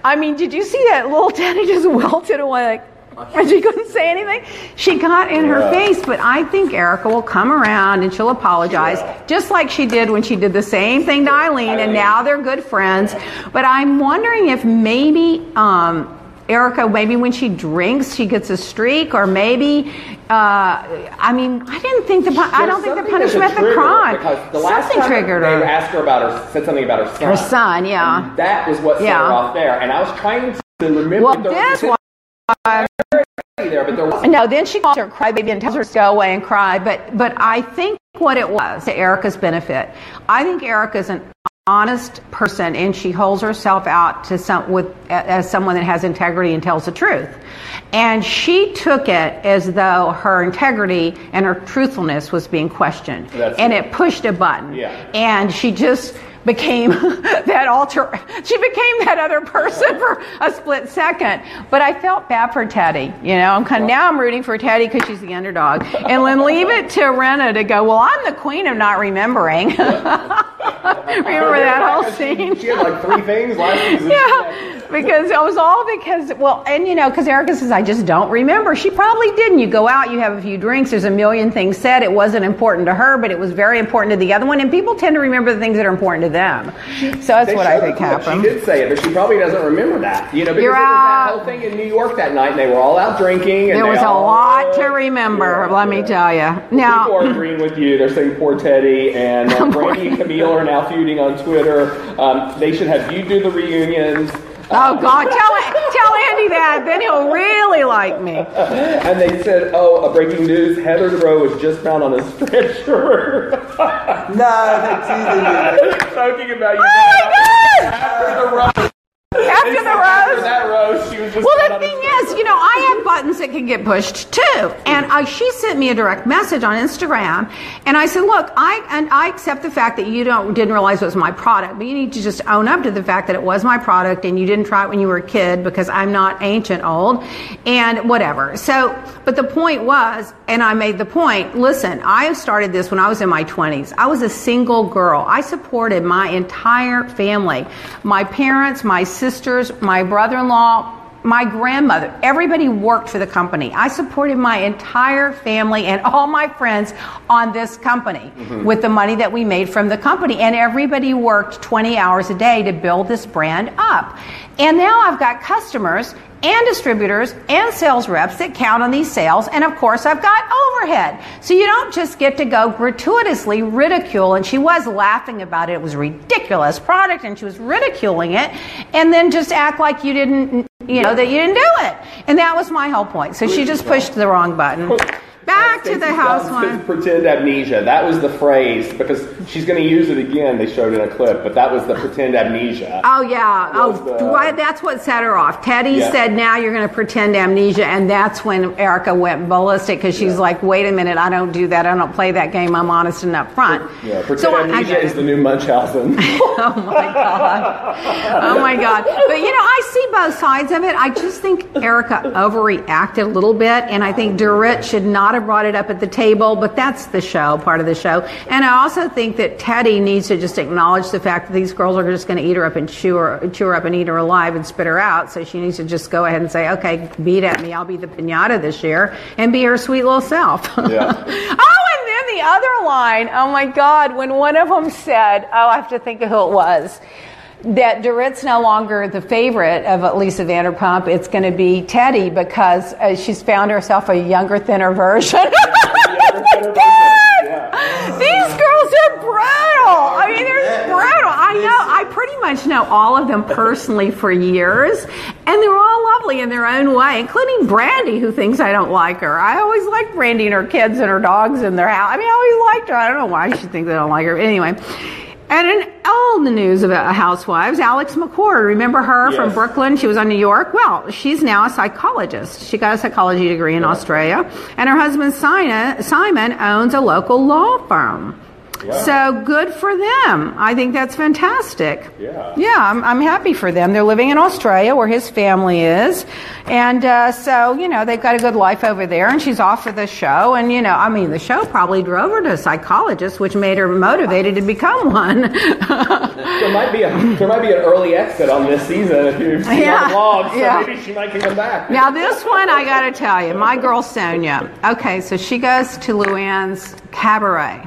i mean did you see that little teddi just wilted away like and she couldn't say anything. She got in her face, but I think Erika will come around and she'll apologize, just like she did when she did the same thing to Eileen, and now they're good friends. But I'm wondering if maybe um, Erika, maybe when she drinks, she gets a streak, or maybe. Uh, I mean, I didn't think the. pu- I don't think the punishment, the crime. Because the last Something time triggered they her. asked her about her, said something about her son. Her son, yeah. And that was what set Yeah. her off there. And I was trying to remember. Well, this one. No, then she calls her crybaby and tells her to go away and cry. But but I think what it was to Erika's benefit. I think Erika's an honest person, and she holds herself out to some with as someone that has integrity and tells the truth. And she took it as though her integrity and her truthfulness was being questioned, That's and it. it pushed a button. Yeah. And she just became that alter she became that other person for a split second. But i felt bad for teddi you know? I'm kind of, now i'm rooting for teddi because she's the underdog. And then leave it to rinna to go well i'm the queen of not remembering. Remember that whole She- scene? She had like three things last season. yeah because it was all because well, and you know, because Erika says I just don't remember. She probably didn't. You go out, you have a few drinks. There's a million things said. It wasn't important to her, but it was very important to the other one. And people tend to remember the things that are important to them. So that's They what I think happened. She did say it, but she probably doesn't remember that. You know, because You're it was that out. whole thing in New York that night, and they were all out drinking. And There was a lot to remember. Let me tell you. People Now, are agreeing with you. They're saying poor Teddi and uh, Brandi and Camille are now feuding on Twitter. Um, they should have you do the reunions. Oh God, tell tell Andy that. Then he'll really like me. And they said, oh, a breaking news, Heather Dubrow was just found on a stretcher. No, that's easy. Talking about you. Oh my God! After the roast. After the After that roast, she was just Well, the thing is, you know, I have buttons that can get pushed too, and I, she sent me a direct message on Instagram, and I said, "Look, I and I accept the fact that you don't didn't realize it was my product, but you need to just own up to the fact that it was my product, and you didn't try it when you were a kid because I'm not ancient old, and whatever." So, but the point was, and I made the point. Listen, I started this when I was in my 20s. I was a single girl. I supported my entire family, my parents, my sisters, my brother-in-law my grandmother, everybody worked for the company. I supported my entire family and all my friends on this company mm-hmm. with the money that we made from the company. And everybody worked 20 hours a day to build this brand up. And now I've got customers and distributors and sales reps that count on these sales. And of course, I've got overhead. So you don't just get to go gratuitously ridicule. And she was laughing about it. It was ridiculous product and she was ridiculing it. And then just act like you didn't you know, that you didn't do it. And that was my whole point. So she just pushed the wrong button. Back to the house housewife. Pretend amnesia. That was the phrase because she's going to use it again. They showed in a clip, but that was the pretend amnesia. Oh yeah. Oh, why- that's what set her off. Teddi Yeah. said, "Now you're going to pretend amnesia," and that's when Erika went ballistic because she's like, "Wait a minute, I don't do that. I don't play that game. I'm honest and upfront." Yeah, pretend So I- I amnesia is the new Munchausen. Oh my god. Oh my god. But you know, I see both sides of it. I just think Erika overreacted a little bit and I think Dorit should not brought it up at the table, but that's the show, part of the show. And I also think that Teddi needs to just acknowledge the fact that these girls are just going to eat her up and chew her, chew her up and eat her alive and spit her out. So she needs to just go ahead and say, okay, beat at me. I'll be the pinata this year and be her sweet little self. Yeah. oh, and then the other line. Oh my God, when one of them said, oh, I have to think of who it was. That Dorit's no longer the favorite of Lisa Vanderpump. It's going to be Teddi because uh, she's found herself a younger, thinner version. These girls are brutal. I mean, they're brutal. I know. I pretty much know all of them personally for years, and they're all lovely in their own way, including Brandi, who thinks I don't like her. I always liked Brandi and her kids and her dogs and their house. I mean, I always liked her. I don't know why she thinks I don't like her. Anyway. And in all the news about housewives, Alex McCord, remember her from Brooklyn? She was on New York. Well, she's now a psychologist. She got a psychology degree in Australia. And her husband Simon, Simon owns a local law firm. So good for them. I think that's fantastic. Yeah. Yeah, I'm, I'm happy for them. They're living in Australia where his family is. And uh, so, you know, they've got a good life over there. And she's off for the show. And, you know, I mean, the show probably drove her to a psychologist, which made her motivated to become one. there might be a there might be an early exit on this season if you've seen Yeah, vlog, so yeah. maybe she might come back. Now, this one, I got to tell you, my girl Sonja. Okay, so she goes to Luann's cabaret.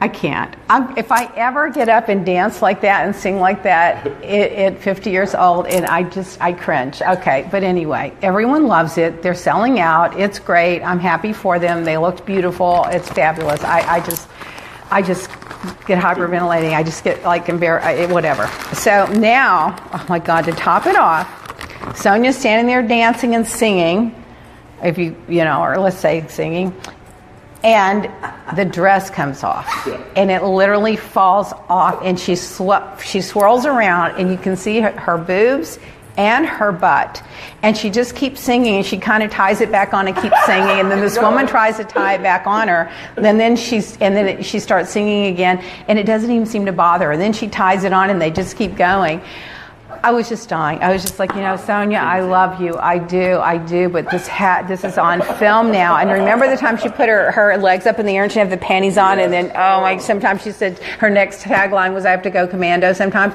I can't. I'm, if I ever get up and dance like that and sing like that at, at 50 years old, and I just, I cringe. Okay, but anyway, everyone loves it. They're selling out. It's great. I'm happy for them. They looked beautiful. It's fabulous. I, I just, I just get hyperventilating. I just get like embarrassed, whatever. So now, oh my God, to top it off, Sonja's standing there dancing and singing, if you, you know, or let's say singing, and the dress comes off, and it literally falls off, and she sw- she swirls around, and you can see her, her boobs and her butt, and she just keeps singing, and she kind of ties it back on and keeps singing, and then this woman tries to tie it back on her, and then she's and then it, she starts singing again, and it doesn't even seem to bother her, and then she ties it on, and they just keep going. I was just dying. I was just like, you know, Sonja, I love you. I do, I do. But this hat, this is on film now. And remember the time she put her, her legs up in the air and she had the panties on, and then oh my, sometimes she said her next tagline was, "I have to go commando." Sometimes.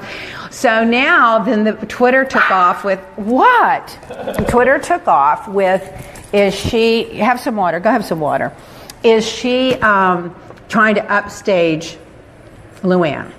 So now, then the Twitter took off with what? Twitter took off with, is she have some water? Go have some water. Is she um, trying to upstage Luann?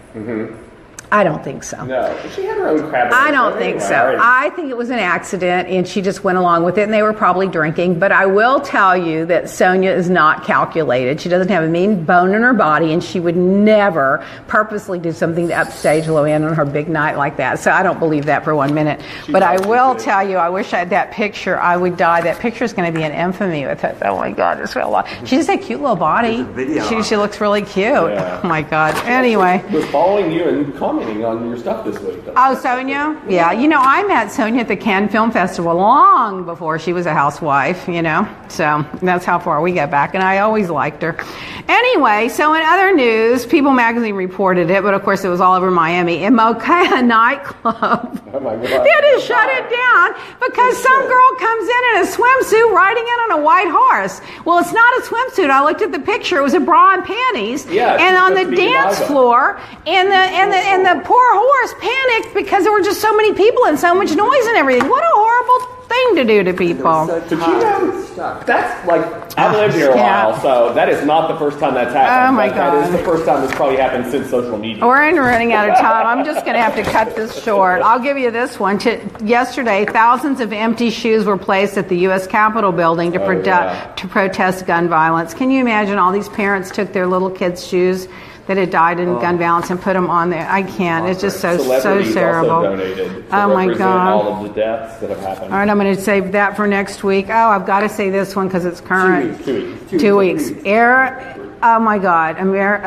I don't think so. No, she had her own crap. I don't think so. I think it was an accident and she just went along with it and they were probably drinking. But I will tell you that Sonja is not calculated. She doesn't have a mean bone in her body and she would never purposely do something to upstage Luann on her big night like that. So I don't believe that for one minute. but I will tell you, I wish I had that picture. I would die. That picture is going to be an infamy with it. Oh my God, it's real lot. She has a cute little body. video She, she looks really cute. Yeah. Oh my God. Anyway. was following you and commenting on your stuff this week. Oh, Sonja? Yeah, you know, I met Sonja at the Cannes Film Festival long before she was a housewife, you know, so that's how far we get back, and I always liked her. Anyway, so in other news, People magazine reported it, but of course it was all over Miami. In Mokai nightclub, Oh my God. they had to shut it down because some girl comes in in a swimsuit riding in on a white horse. Well, it's not a swimsuit. I looked at the picture; it was a bra and panties, Yeah, and on the to be the dance floor, and the and the and the poor horse panicked because there were just so many people and so much noise and everything. What a horrible thing to do to people. So Did you know? That's like I've lived here a Yeah. while, so that is not the first time that's happened. Oh, my but That is the first time that's probably happened since social media. We're running out of time. I'm just going to have to cut this short. I'll give you this one. To, yesterday, thousands of empty shoes were placed at the U.S. Capitol building to, Oh, produ- yeah. to protest gun violence. Can you imagine all these parents took their little kids' shoes that had died in gun violence and put them on there? I can't. It's just so, so terrible. Oh, my God. all of the deaths that have happened. All right, I'm going to save that for next week. Oh, I've got to say this one because it's current. Two weeks. Two Two weeks. weeks. Air. Oh my God. Amer,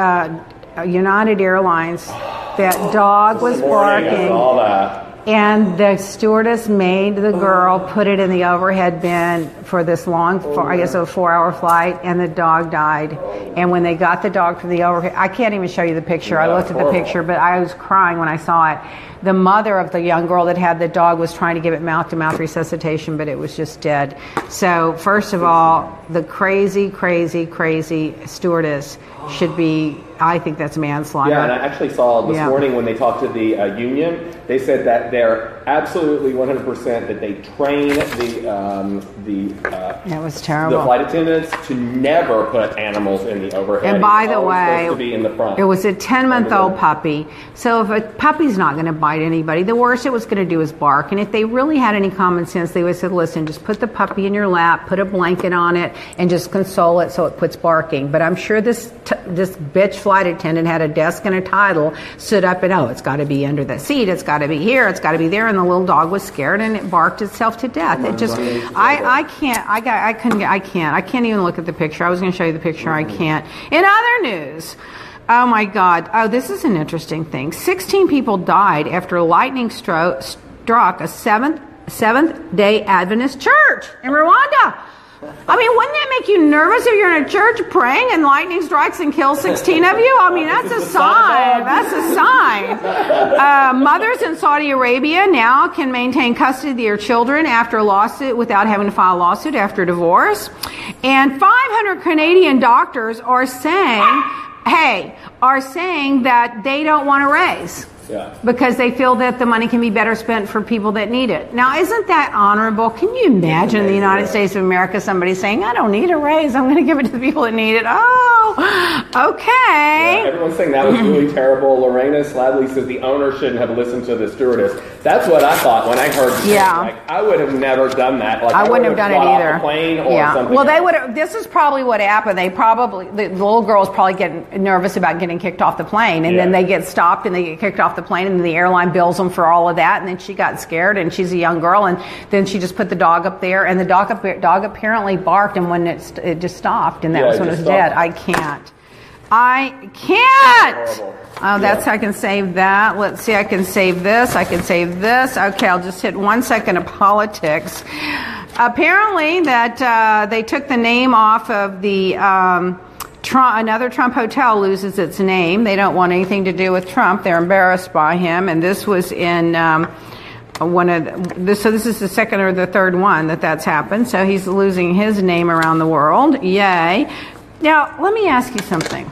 uh, United Airlines. That dog was This morning, I barking. And the stewardess made the girl oh. put it in the overhead bin for this long, oh, for, I guess a four hour flight, and the dog died. And when they got the dog from the overhead, I can't even show you the picture. I looked at the picture, but I was crying when I saw it. The mother of the young girl that had the dog was trying to give it mouth to mouth resuscitation, but it was just dead. So, first of all, the crazy, crazy, crazy stewardess should be, I think that's manslaughter. Yeah, and I actually saw this Yeah. morning when they talked to the uh, union, they said that they're absolutely 100% that they train the um, the uh, That was the flight attendants to never put animals in the overhead. And by It's the way, to be in the front. it was a 10 month old puppy. So if a puppy's not going to bite anybody, the worst it was going to do is bark. And if they really had any common sense, they would have said, listen, just put the puppy in your lap, put a blanket on it, and just console it so it quits barking. But I'm sure this, t- this bitch flight attendant had a desk and a title, stood up and, oh, it's got to be under the seat, it's got to be here, it's got to be there. And the little dog was scared and it barked itself to death. It just, I, I can't, I got, I couldn't, I can't, I can't even look at the picture. I was going to show you the picture, I can't. In other news, Oh my God. Oh, this is an interesting thing. 16 people died after a lightning stro- struck a seventh, seventh day Adventist church in Rwanda. I mean, wouldn't that make you nervous if you're in a church praying and lightning strikes and kills 16 of you? I mean, that's a sign. That's a sign. Uh, mothers in Saudi Arabia now can maintain custody of their children after a lawsuit without having to file a lawsuit after a divorce. And 500 Canadian doctors are saying, hey, are saying that they don't want to raise Yeah. because they feel that the money can be better spent for people that need it. Now, isn't that honorable? Can you imagine in the United States of America somebody saying, I don't need a raise, I'm going to give it to the people that need it? Oh, okay. Yeah, everyone's saying that was really terrible. Lorena Sladley says the owner shouldn't have listened to the stewardess. That's what I thought when I heard. Yeah. thing. Like, I would have never done that. Like, I wouldn't have done it either. plane or yeah. something Well, they would. have This is probably what happened. They probably the, little girl's probably getting nervous about getting kicked off the plane, and then they get stopped and they get kicked off the plane, and the airline bills them for all of that, and then she got scared, and she's a young girl, and then she just put the dog up there, and the dog dog apparently barked, and when it it just stopped, and that Yeah, was when it was just dead. I can't. I can't. Oh, that's how I can save that. Let's see, I can save this. I can save this. Okay, I'll just hit one second of politics. Apparently, that uh, they took the name off of the. Um, Trump, another Trump hotel loses its name. They don't want anything to do with Trump. They're embarrassed by him. And this was in um, one of this. So this is the second or the third one that that's happened. So he's losing his name around the world. Yay! Now let me ask you something.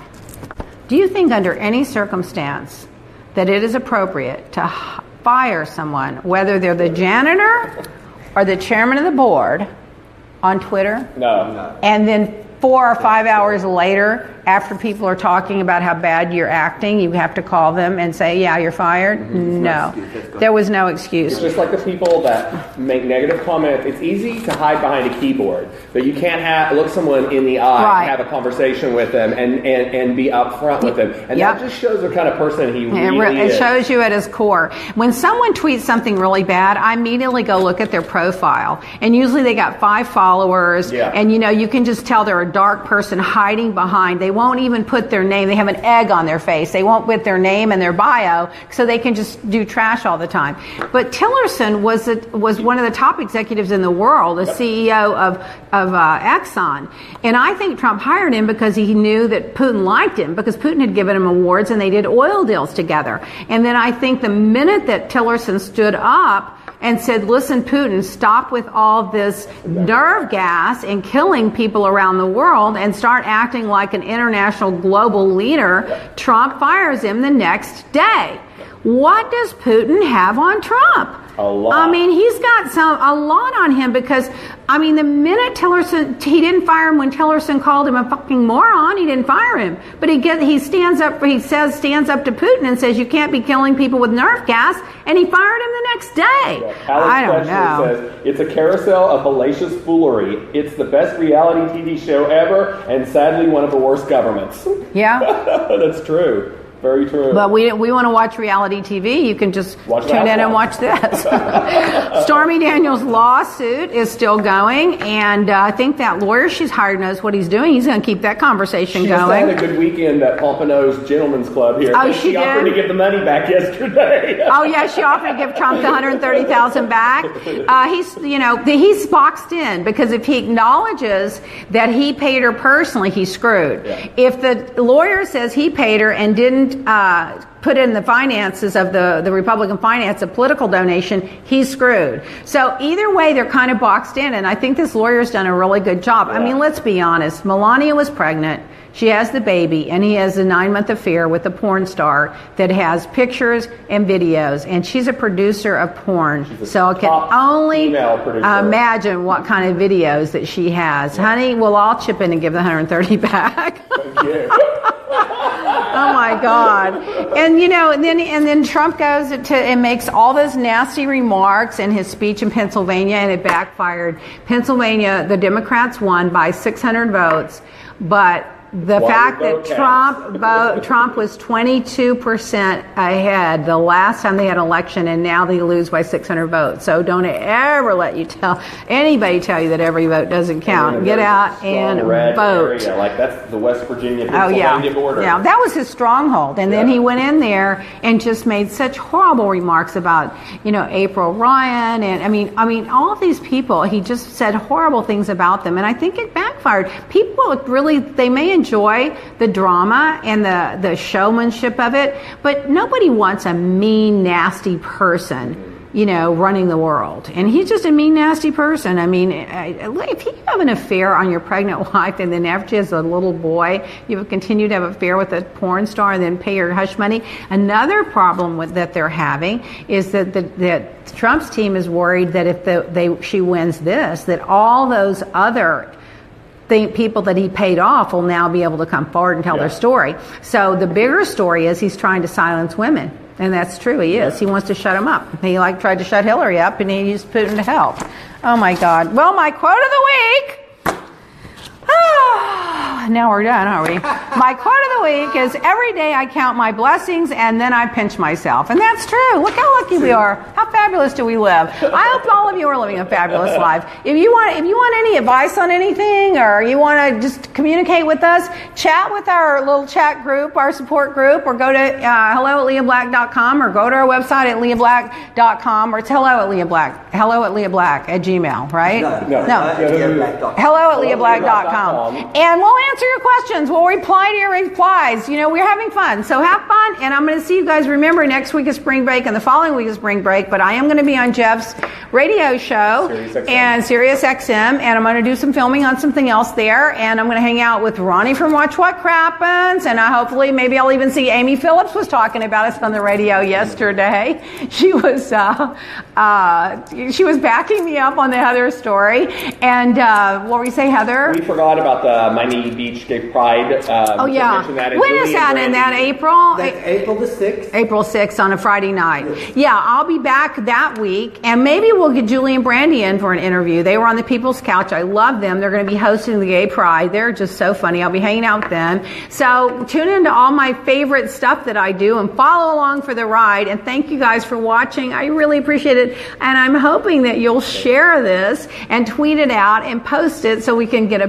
Do you think under any circumstance that it is appropriate to fire someone, whether they're the janitor or the chairman of the board, on Twitter? No. And then four or five hours later, after people are talking about how bad you're acting, you have to call them and say, "Yeah, you're fired." Mm-hmm. No, there was no excuse. It's just like the people that make negative comments. It's easy to hide behind a keyboard, but you can't have, look someone in the eye Right. and have a conversation with them and, and, and be upfront with them. And Yep. that just shows the kind of person he really re- it is. shows you at his core. When someone tweets something really bad, I immediately go look at their profile. And usually they got five followers. Yeah. And you know, you can just tell they're a dark person hiding behind. They won't even put their name. They have an egg on their face. They won't put their name and their bio so they can just do trash all the time. But Tillerson was a, was one of the top executives in the world, the CEO of of uh, Exxon. And I think Trump hired him because he knew that Putin liked him because Putin had given him awards and they did oil deals together. And then I think the minute that Tillerson stood up and said, listen, Putin, stop with all this nerve gas and killing people around the world and start acting like an international global leader, Trump fires him the next day. What does Putin have on Trump? A lot. I mean, he's got some a lot on him because I mean, the minute Tillerson he didn't fire him when Tillerson called him a fucking moron, he didn't fire him. But he get he stands up he says stands up to Putin and says you can't be killing people with nerve gas, and he fired him the next day. Alex I don't know. says it's a carousel of hellacious foolery. It's the best reality TV show ever, and sadly one of the worst governments. Yeah. That's true. Very true. But we we want to watch reality TV. You can just Watch tune in and watch this. Stormy Daniels' lawsuit is still going, and uh, I think that lawyer she's hired knows what he's doing. He's going to keep that conversation she going. had a good weekend at Pompano's Gentlemen's Club here. Oh, but she offered to give the money back yesterday. Oh yeah, she offered to give Trump the 130,000 back. Uh, he's, you know, he's boxed in because if he acknowledges that he paid her personally, he's screwed. Yeah. If the lawyer says he paid her and didn't uh, put in the finances of the, the Republican finance a political donation, he's screwed. So either way, they're kind of boxed in, and I think this lawyer's done a really good job. I mean, let's be honest. Melania was pregnant. She has the baby, and he has a nine month affair with a porn star that has pictures and videos. And she's a producer of porn. So I can only imagine what kind of videos that she has. Honey, we'll all chip in and give the 130 back. Thank you. Oh my God! And you know, and then and then Trump goes to and makes all those nasty remarks in his speech in Pennsylvania, and it backfired. Pennsylvania, the Democrats won by 600 votes, but the Why fact that Trump vote, Trump was 22 percent ahead the last time they had an election, and now they lose by 600 votes. So don't ever let you tell anybody tell you that every vote doesn't count. Get out and vote. Area. Like that's the West Virginia Oh yeah, border. yeah. That was his stronghold, and then he went in there and just made such horrible remarks about, you know, April Ryan, and I mean, I mean, all these people. He just said horrible things about them, and I think it backfired. People really, they may enjoy the drama and the the showmanship of it, but nobody wants a mean, nasty person you know, running the world. And he's just a mean, nasty person. I mean, if you have an affair on your pregnant wife and then after she has a little boy, you have continued to have an affair with a porn star and then pay her hush money. Another problem with, that they're having is that, that, that Trump's team is worried that if the, they, she wins this, that all those other the people that he paid off will now be able to come forward and tell Yeah. their story. So the bigger story is he's trying to silence women. And that's true, he is. He wants to shut them up. He like tried to shut Hillary up and he used Putin to help. Oh my God. Well, my quote of the week. Now we're done, are we? My quote of the week is every day I count my blessings and then I pinch myself. And that's true. Look how lucky we are. How fabulous do we live? I hope all of you are living a fabulous life. If you want if you want any advice on anything or you want to just communicate with us, chat with our little chat group, our support group, or go to uh, hello at leahblack.com or go to our website at leahblack.com or it's hello at Leah Black. Hello at Leah Black at Gmail, right? No, No. no. No. Hello at leahblack.com. And we'll answer your questions. We'll reply to your replies. You know, we're having fun. So have fun. And I'm going to see you guys. Remember, next week is spring break and the following week is spring break. But I am going to be on Jeff's radio show Sirius and Sirius XM. And I'm going to do some filming on something else there. And I'm going to hang out with Ronnie from Watch What Crappens. And I hopefully, maybe I'll even see Amy Phillips was talking about us on the radio yesterday. She was, uh, uh, she was backing me up on the Heather story. And uh, what were you say, Heather? We forgot about the Miami Beach Gay Pride. Um, Oh to yeah. mention that. And When Julie is that? In that April? That's April the 6th. April 6th on a Friday night. Yeah, I'll be back that week, and maybe we'll get Julie and Brandy in for an interview. They were on the People's Couch. I love them. They're going to be hosting the Gay Pride. They're just so funny. I'll be hanging out with them. So tune into all my favorite stuff that I do and follow along for the ride. And thank you guys for watching. I really appreciate it. And I'm hoping that you'll share this and tweet it out and post it so we can get a